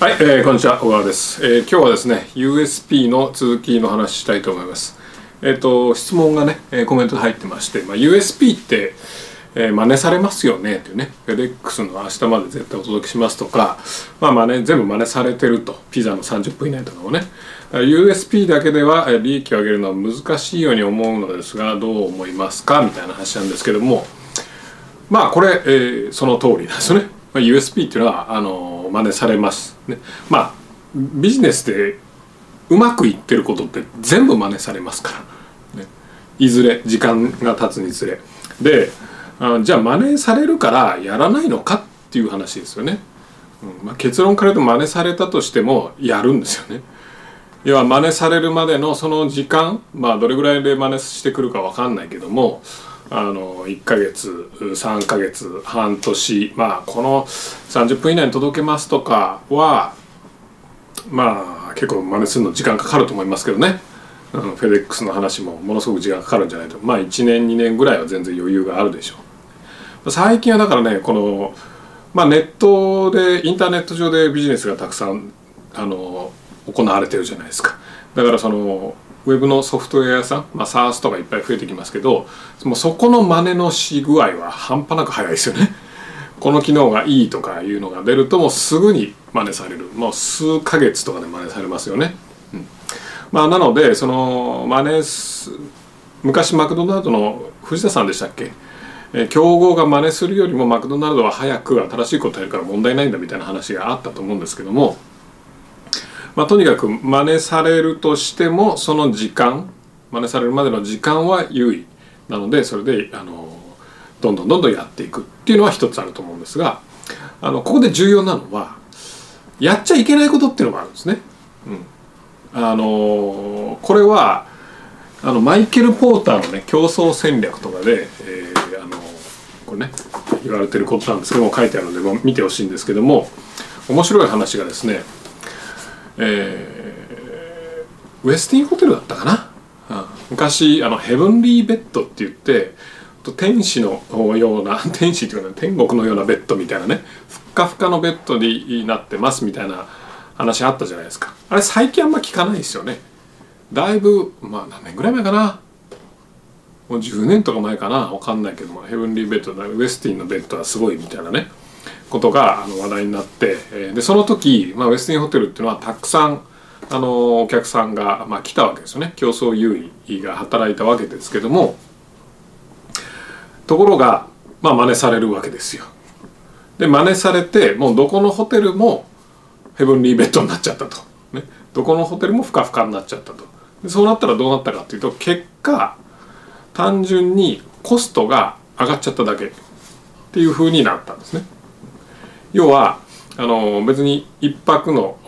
はい、えー、こんにちは小川です、えー、今日はですね USP の続きの話したいと思います。えっ、と質問がね、えーコメントで入ってまして、まあ、USP って、えー真似されますよねっていうね。FedEx の明日まで絶対お届けしますとかまあ真似全部真似されてると。ピザの30分以内とかもね。USP だけでは利益を上げるのは難しいように思うのですがどう思いますか？みたいな話なんですけども。まあこれ、えーその通りなんですよね、まあ、USP っていうのはあの真似されます。ね。まあビジネスでうまくいってることって全部真似されますから、ね、いずれ時間が経つにつれ。であじゃあ真似されるからやらないのかっていう話ですよね、うん。まあ、結論から言うと真似されたとしてもやるんですよね。要は真似されるまでのその時間まあどれぐらいで真似してくるかわかんないけどもあの1ヶ月3ヶ月半年まあこの30分以内に届けますとかはまあ結構真似するの時間かかると思いますけどね、うん、フェデックスの話もものすごく時間かかるんじゃないと。まあ1年2年ぐらいは全然余裕があるでしょう。最近はだからねこの、まあ、ネットでインターネット上でビジネスがたくさんあの行われてるじゃないですか。だからそのウェブのソフトウェア屋さん、まあ、SARS とかいっぱい増えてきますけどもうそこの真似のし具合は半端なく早いですよね。この機能がいいとかいうのが出るともうすぐに真似される。もう数ヶ月とかで真似されますよね、うん。まあ、なのでその真似す昔マクドナルドの藤田さんでしたっけ？え競合が真似するよりもマクドナルドは早く新しいことやるから問題ないんだみたいな話があったと思うんですけども、まあ、とにかく真似されるとしてもその時間真似されるまでの時間は優位なのでそれであのどんどんどんどんやっていくっていうのは一つあると思うんですがあのここで重要なのはやっちゃいけないことっていうのがあるんですね。うん、あのこれはあのマイケル・ポーターのね競争戦略とかで、えーあのこれね言われてることなんですけども書いてあるのでも見てほしいんですけども面白い話がですね、えーウェスティンホテルだったかな、うん昔あのヘブンリーベッドって言って天使のような 天使っていうか、ね、天国のようなベッドみたいなねふっかふかのベッドになってますみたいな話あったじゃないですか。あれ最近あんま聞かないですよね。だいぶまあ何年ぐらい前かな？もう10年とか前かな？わかんないけどもヘブンリーベッドウェスティンのベッドはすごいみたいなね。ことがあの話題になってえでその時、まあ、ウェスティンホテルっていうのはたくさんあのお客さんが、まあ、来たわけですよね。競争優位が働いたわけですけどもところが、まあ、真似されるわけですよ。で真似されてもうどこのホテルもヘブンリーベッドになっちゃったと、ね、どこのホテルもふかふかになっちゃったと。でそうなったらどうなったかっていうと結果単純にコストが上がっちゃっただけっていう風になったんですね。要はあの別に一泊の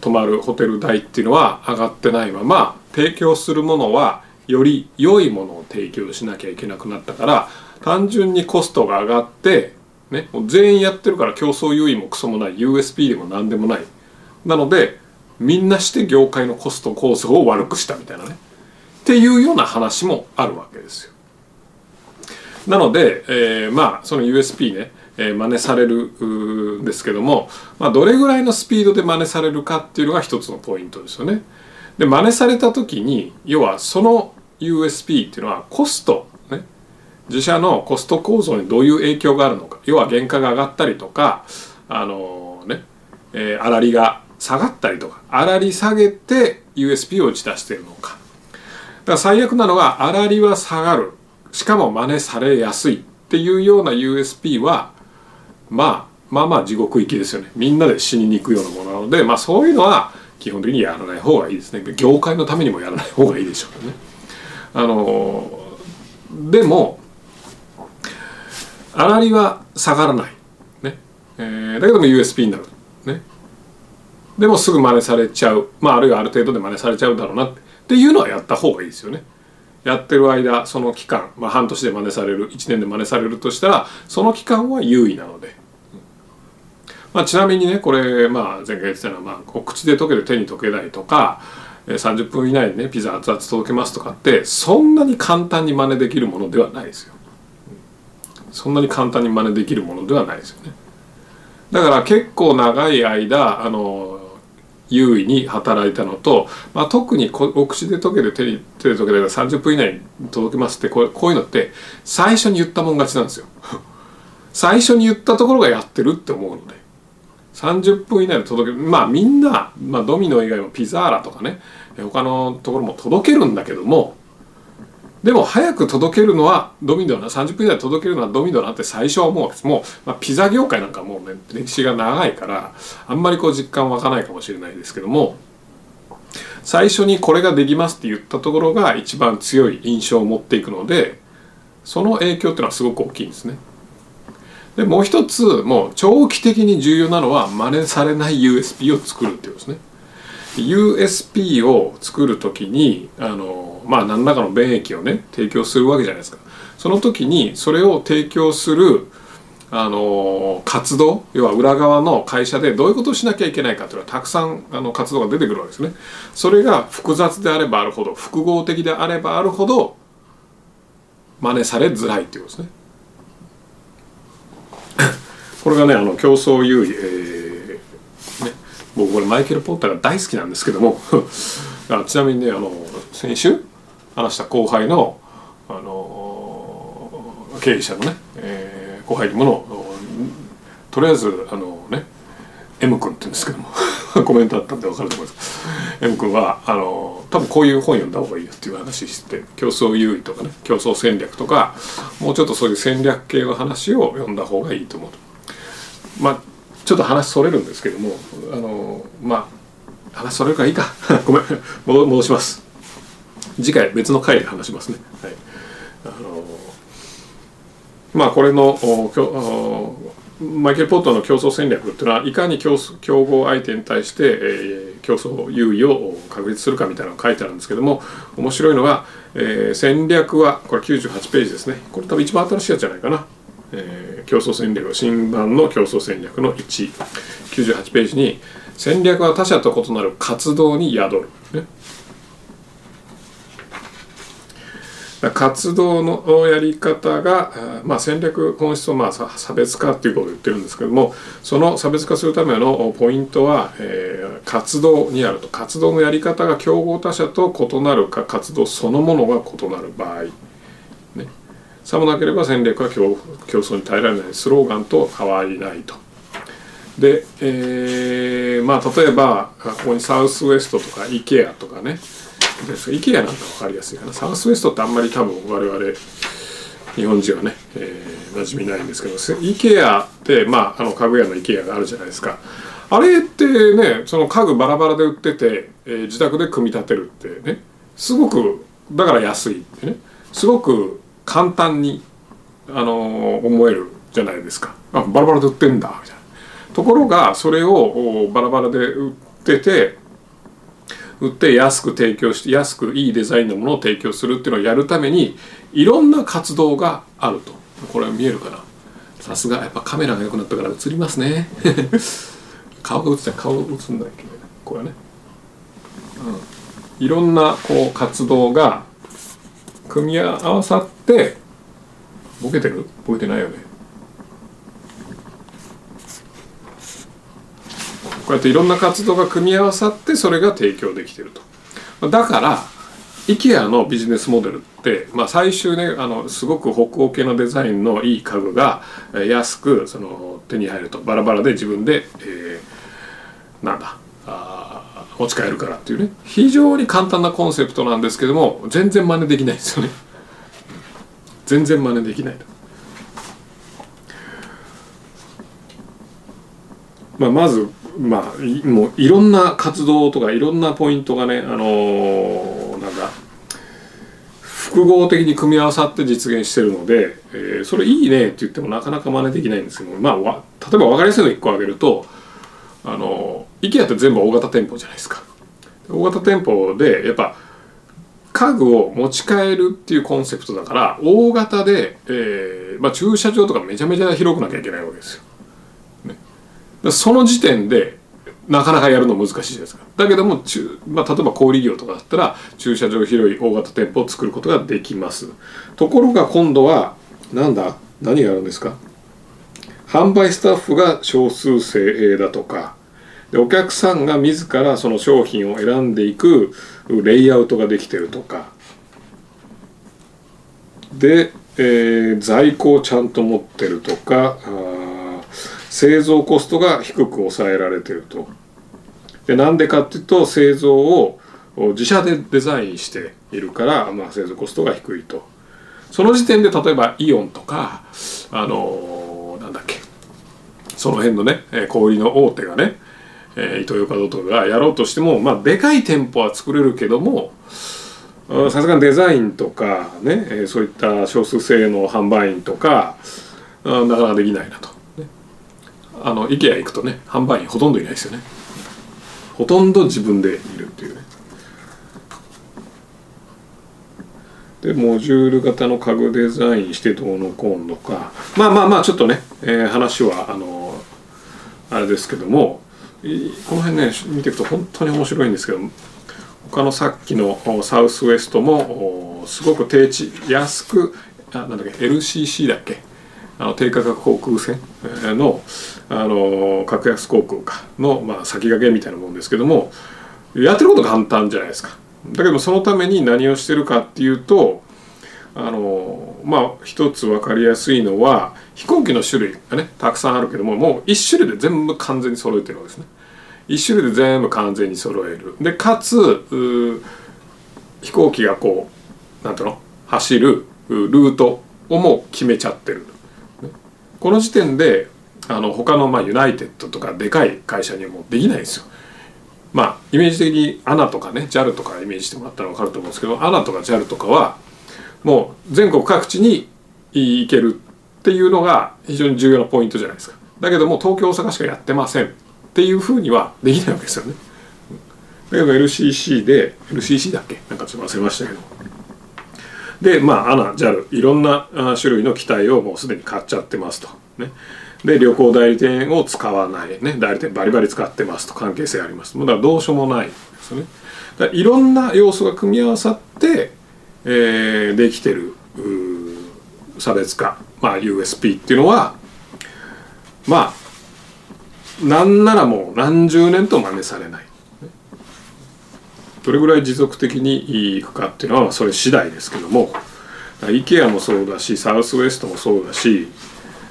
泊まるホテル代っていうのは上がってないまま提供するものはより良いものを提供しなきゃいけなくなったから単純にコストが上がって、ね、もう全員やってるから競争優位もクソもない USP でも何でもないなのでみんなして業界のコスト構造を悪くしたみたいなねっていうような話もあるわけですよ。なので、えーまあその USP ね、えー真似されるんですけども、まあ、どれぐらいのスピードで真似されるかっていうのが一つのポイントですよね。で真似された時に要はその USP っていうのはコストね。自社のコスト構造にどういう影響があるのか。要は原価が上がったりとかあのね、えー、粗利が下がったりとか。粗利下げて USP を打ち出しているのか。だから最悪なのが粗利は下がる。しかも真似されやすいっていうような USP はまあまあまあ地獄行きですよね。みんなで死にに行くようなものなのでまあそういうのは基本的にやらない方がいいですね。業界のためにもやらない方がいいでしょうね。あのでも粗利は下がらない。ね、えーだけども USP になる。ね。でもすぐ真似されちゃう。まああるいはある程度で真似されちゃうだろうな。っていうのはやった方がいいですよね。やってる間その期間、まあ、半年で真似される。1年で真似されるとしたらその期間は優位なので、まあ、ちなみにねこれ、まあ、前回言ってたのは、まあ、こう口で溶けて手に溶けないとか30分以内にねピザ熱々届けますとかってそんなに簡単に真似できるものではないですよ、そんなに簡単に真似できるものではないですよね。だから結構長い間あの優位に働いたのと、まあ、特にお口で溶ける手に手で溶ける30分以内に届けますってこうこういうのって最初に言ったもん勝ちなんですよ。最初に言ったところがやってるって思うので。30分以内で届けるまあみんな、まあ、ドミノ以外もピザーラとかね他のところも届けるんだけどもでも早く届けるのはドミノな30分以内で届けるのはドミノなって最初は思うわけですもう、まあ、ピザ業界なんかもうね歴史が長いからあんまりこう実感湧かないかもしれないですけども最初にこれができますって言ったところが一番強い印象を持っていくのでその影響っていうのはすごく大きいんですね。でもう一つもう長期的に重要なのは真似されない USP を作るっていうことですね。USP を作る時にあのまあ何らかの便益をね提供するわけじゃないですか。その時にそれを提供するあの活動要は裏側の会社でどういうことをしなきゃいけないかというのはたくさんあの活動が出てくるわけですね。それが複雑であればあるほど複合的であればあるほど真似されづらいっていうことですね。これがねあの競争優位、えーね、僕これマイケル・ポッターが大好きなんですけども あちなみにねあの先週話した後輩のあの経営者のね、えー、後輩にものとりあえずあのね M 君って言うんですけども コメントあったんで分かると思います。M 君はあの多分こういう本読んだ方がいいよっていう話して競争優位とかね競争戦略とかもうちょっとそういう戦略系の話を読んだ方がいいと思うまあちょっと話それるんですけどもあのまあ話それるかいいか。ごめん。戻します。次回別の回で話しますね。はい。あのまあこれのマイケル・ポットの競争戦略っていうのはいかに競競合相手に対して、えー、競争優位を確立するかみたいなのが書いてあるんですけども面白いのが、えー、戦略はこれ98ページですね。これ多分一番新しいやつじゃないかな。えー、競争戦略新版の競争戦略の198ページに戦略は他者と異なる活動に宿る、ね、活動のやり方が、まあ、戦略本質をまあ差別化っていうことを言ってるんですけどもその差別化するためのポイントは、えー、活動にあると。活動のやり方が競合他社と異なるか活動そのものが異なる場合。さもなければ戦略は競争に耐えられないスローガンと変わりないと。で、えー、まあ例えばここにサウスウエストとか IKEA とかね。ですイケアなんか分かりやすいかな。サウスウエストってあんまり多分我々日本人はね、えー、馴染みないんですけど。IKEA ってまああの家具屋の IKEA があるじゃないですか。あれってねその家具バラバラで売ってて、えー、自宅で組み立てるってね。すごくだから安いってね。すごく簡単に、あの思えるじゃないですか。あバラバラで売ってんだみたいな。ところがそれをバラバラで売ってて売って安く提供して安くいいデザインのものを提供するっていうのをやるためにいろんな活動があると。これは見えるかな。さすがやっぱカメラが良くなったから映りますね。顔が映って顔が映んないけ？どこれね、うん、いろんなこう活動が組み合わさってボケてる？ボケてないよね。こうやっていろんな活動が組み合わさってそれが提供できてると。だから IKEA のビジネスモデルって、まあ、最終ねあのすごく北欧系のデザインのいい家具が安くその手に入ると。バラバラで自分で、えー、なんだ持ち帰るからっていうね。非常に簡単なコンセプトなんですけども全然真似できないですよね。全然真似できない、まあ、まずまあもういろんな活動とかいろんなポイントがねあのー、なんだ複合的に組み合わさって実現してるので、えー、それいいねって言ってもなかなか真似できないんですけどまあ例えば分かりやすいの1個挙げるとあの IKEA って全部大型店舗じゃないですか。大型店舗でやっぱ家具を持ち帰るっていうコンセプトだから大型で、えーまあ、駐車場とかめちゃめちゃ広くなきゃいけないわけですよ、ね、その時点でなかなかやるの難しいじゃないですか。だけども、まあ、例えば小売業とかだったら駐車場広い大型店舗を作ることができます。ところが今度はなんだ？何があるんですか？販売スタッフが少数精鋭だとかでお客さんが自らその商品を選んでいくレイアウトができてるとか。で、えー、在庫をちゃんと持ってるとか。製造コストが低く抑えられてると。でなんでかっていうと製造を自社でデザインしているから、まあ、製造コストが低いと。その時点で例えばイオンとかあのー、なんだっけ。その辺のね小売りの大手がねえー、イトーヨーカドーとかがやろうとしてもまあでかい店舗は作れるけどもさすがにデザインとかね、えー、そういった少数制の販売員とかなかなかできないなと、ね、あの IKEA 行くとね販売員ほとんどいないですよね。ほとんど自分でいるっていうね。でモジュール型の家具デザインしてどうのこうのか。まあまあまあちょっとね、えー、話はあのあれですけどもこの辺ね見ていくと本当に面白いんですけど他のさっきのサウスウエストもすごく低地安くあなんだっけ LCC だっけあの低価格航空船のあの格安航空かの、まあ、先駆けみたいなもんですけどもやってること簡単じゃないですか。だけどそのために何をしてるかっていうとあのまあ一つ分かりやすいのは飛行機の種類がねたくさんあるけどももう一種類で全部完全に揃えてるわけですね。一種類で全部完全に揃える。でかつ飛行機がこうなんていうの？走るルートをもう決めちゃってる。この時点であの他のまあユナイテッドとかでかい会社にはもうできないんですよ。まあイメージ的に ANA とかね JAL とかイメージしてもらったら分かると思うんですけど ANA とか JAL とかはもう全国各地に行けるっていうのが非常に重要なポイントじゃないですか。だけども東京大阪しかやってませんっていうふうにはできないわけですよね。だけど LCC で LCC だっけ？なんかちょっと忘れましたけど。でまあ ANA、JAL いろんな種類の機体をもうすでに買っちゃってますと。ね。で旅行代理店を使わない。ね。代理店バリバリ使ってますと。関係性あります。だからどうしようもないですよね。いろんな要素が組み合わさってえー、できてる差別化、まあ、USP っていうのはまあなんならもう何十年と真似されない。どれぐらい持続的にいくかっていうのはそれ次第ですけども IKEA もそうだしサウスウエストもそうだし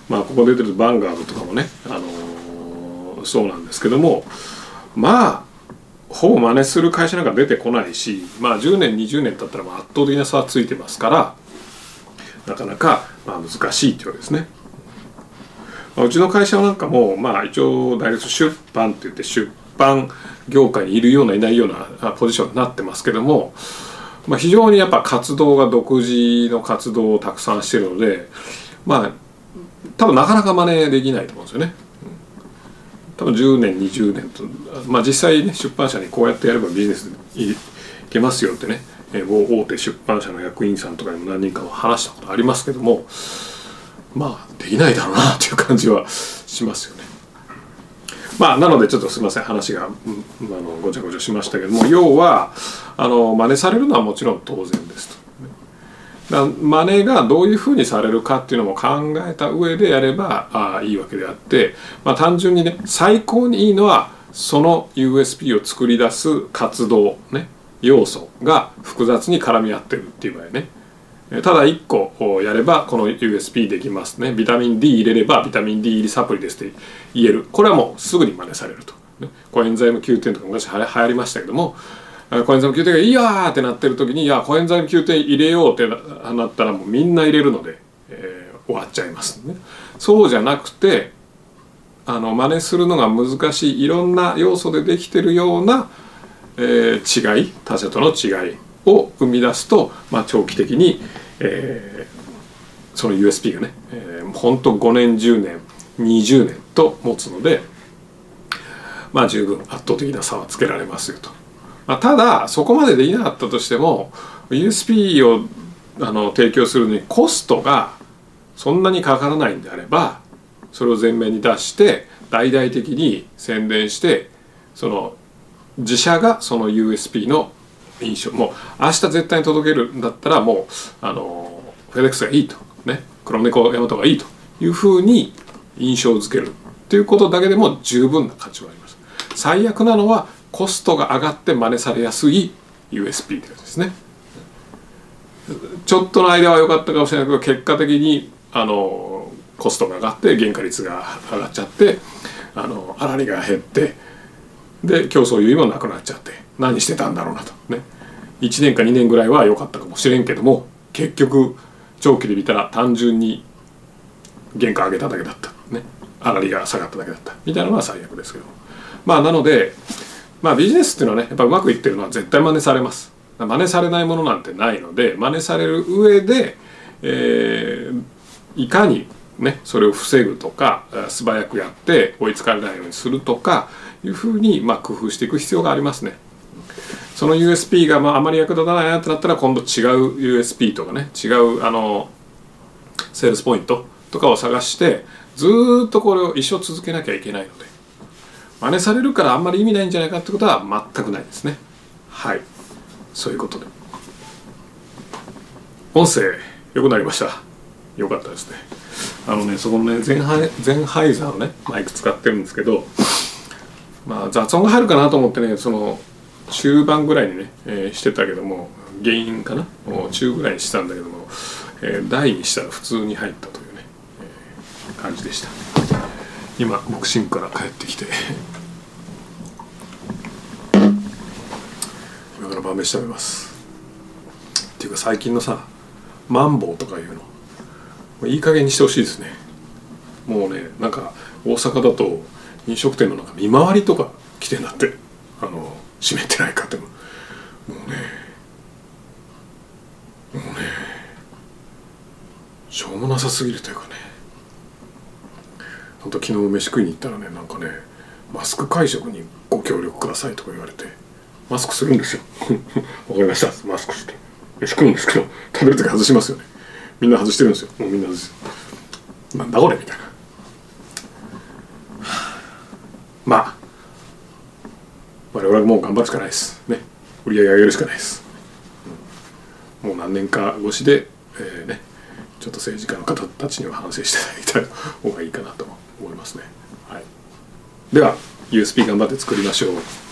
まあここ出てるバンガードとかもね、あのー、そうなんですけどもまあほぼ真似する会社なんか出てこないしまあ10年20年経ったら圧倒的な差はついてますからなかなかまあ難しいっていうわけですね。まあ、うちの会社なんかもまあ一応大学出版って言って出版業界にいるようないないようなポジションになってますけども、まあ、非常にやっぱ活動が独自の活動をたくさんしてるのでまあ多分なかなか真似できないと思うんですよね。多分10年20年と、まあ、実際ね出版社にこうやってやればビジネスいけますよってね、えー、大手出版社の役員さんとかにも何人かも話したことありますけどもまあできないだろうなっていう感じはしますよね。まあなのでちょっとすみません話が、うん、あのごちゃごちゃしましたけども要はあの真似されるのはもちろん当然ですと。だ真似がどういうふうにされるかっていうのも考えた上でやればあいいわけであって、まあ、単純にね最高にいいのはその USP を作り出す活動ね要素が複雑に絡み合ってるっていう場合ね。ただ1個やればこの USP できますね。ビタミン D 入れればビタミン D 入りサプリですって言える。これはもうすぐに真似されると、ね、コエンザイム Q10 とか昔流行りましたけどもコエンザイム Q10 がいいやってなってる時にいやコエンザイム Q10 入れようってなったらもうみんな入れるので、えー、終わっちゃいますね。そうじゃなくてあの真似するのが難しいいろんな要素でできてるような、えー、違い他者との違いを生み出すと、まあ、長期的に、えー、その USP がね、えー、ほんと5年10年20年と持つのでまあ十分圧倒的な差はつけられますよと。まあ、ただそこまでできなかったとしても USP をあの提供するのにコストがそんなにかからないんであればそれを前面に出して大々的に宣伝してその自社がその USP の印象もう明日絶対に届けるんだったらもうあのフェデックスがいいとね黒猫ヤマトがいいというふうに印象づけるっていうことだけでも十分な価値はあります。最悪なのはコストが上がって真似されやすい USP というやつですね。ちょっとの間は良かったかもしれないけど結果的にあのコストが上がって原価率が上がっちゃってあの粗利が減ってで競争優位もなくなっちゃって何してたんだろうなと。ね。1年か2年ぐらいは良かったかもしれんけども結局長期で見たら単純に原価上げただけだった。ね。粗利が下がっただけだった。みたいなのが最悪ですけど。まあなのでまあビジネスっていうのはねやっぱうまくいってるのは絶対真似されます真似されないものなんてないので真似される上で、えー、いかにねそれを防ぐとか素早くやって追いつかれないようにするとかいうふうにまあ工夫していく必要がありますね。その USP がまああまり役立たないなってなったら今度違う USP とかね違うあのセールスポイントとかを探してずっとこれを一生続けなきゃいけないので真似されるからあんまり意味ないんじゃないかってことは全くないですね。はい。そういうことで。音声良くなりました。良かったですね。あのねそこのねゼンハイゼンハイザーのねマイク使ってるんですけどまあ雑音が入るかなと思ってねその中盤ぐらいにね、えー、してたけども原因かな？中ぐらいにしたんだけども、えー、台にしたら普通に入ったというね、えー、感じでした今ボクシングから帰ってきて。今から晩飯食べます。っていうか最近のさマンボウとかいうの。いい加減にしてほしいですね。もうねなんか大阪だと飲食店のなんか見回りとか来てんだって。あの閉めてないかってもうね。もうね。しょうもなさすぎるというかね。ほんと昨日飯食いに行ったらねなんかねマスク会食にご協力くださいとか言われてマスクするんですよ。わかりました。マスクして。飯食うんですけど食べる時外しますよね。みんな外してるんですよ。もうみんな外してなんだこれ？みたいな。まあ我々もう頑張るしかないです。ね。売り上げ上げるしかないです、もう何年か越しで、えー、ねちょっと政治家の方たちには反省していただいた方がいいかなと。思いますね、はい、では USB 頑張って作りましょう。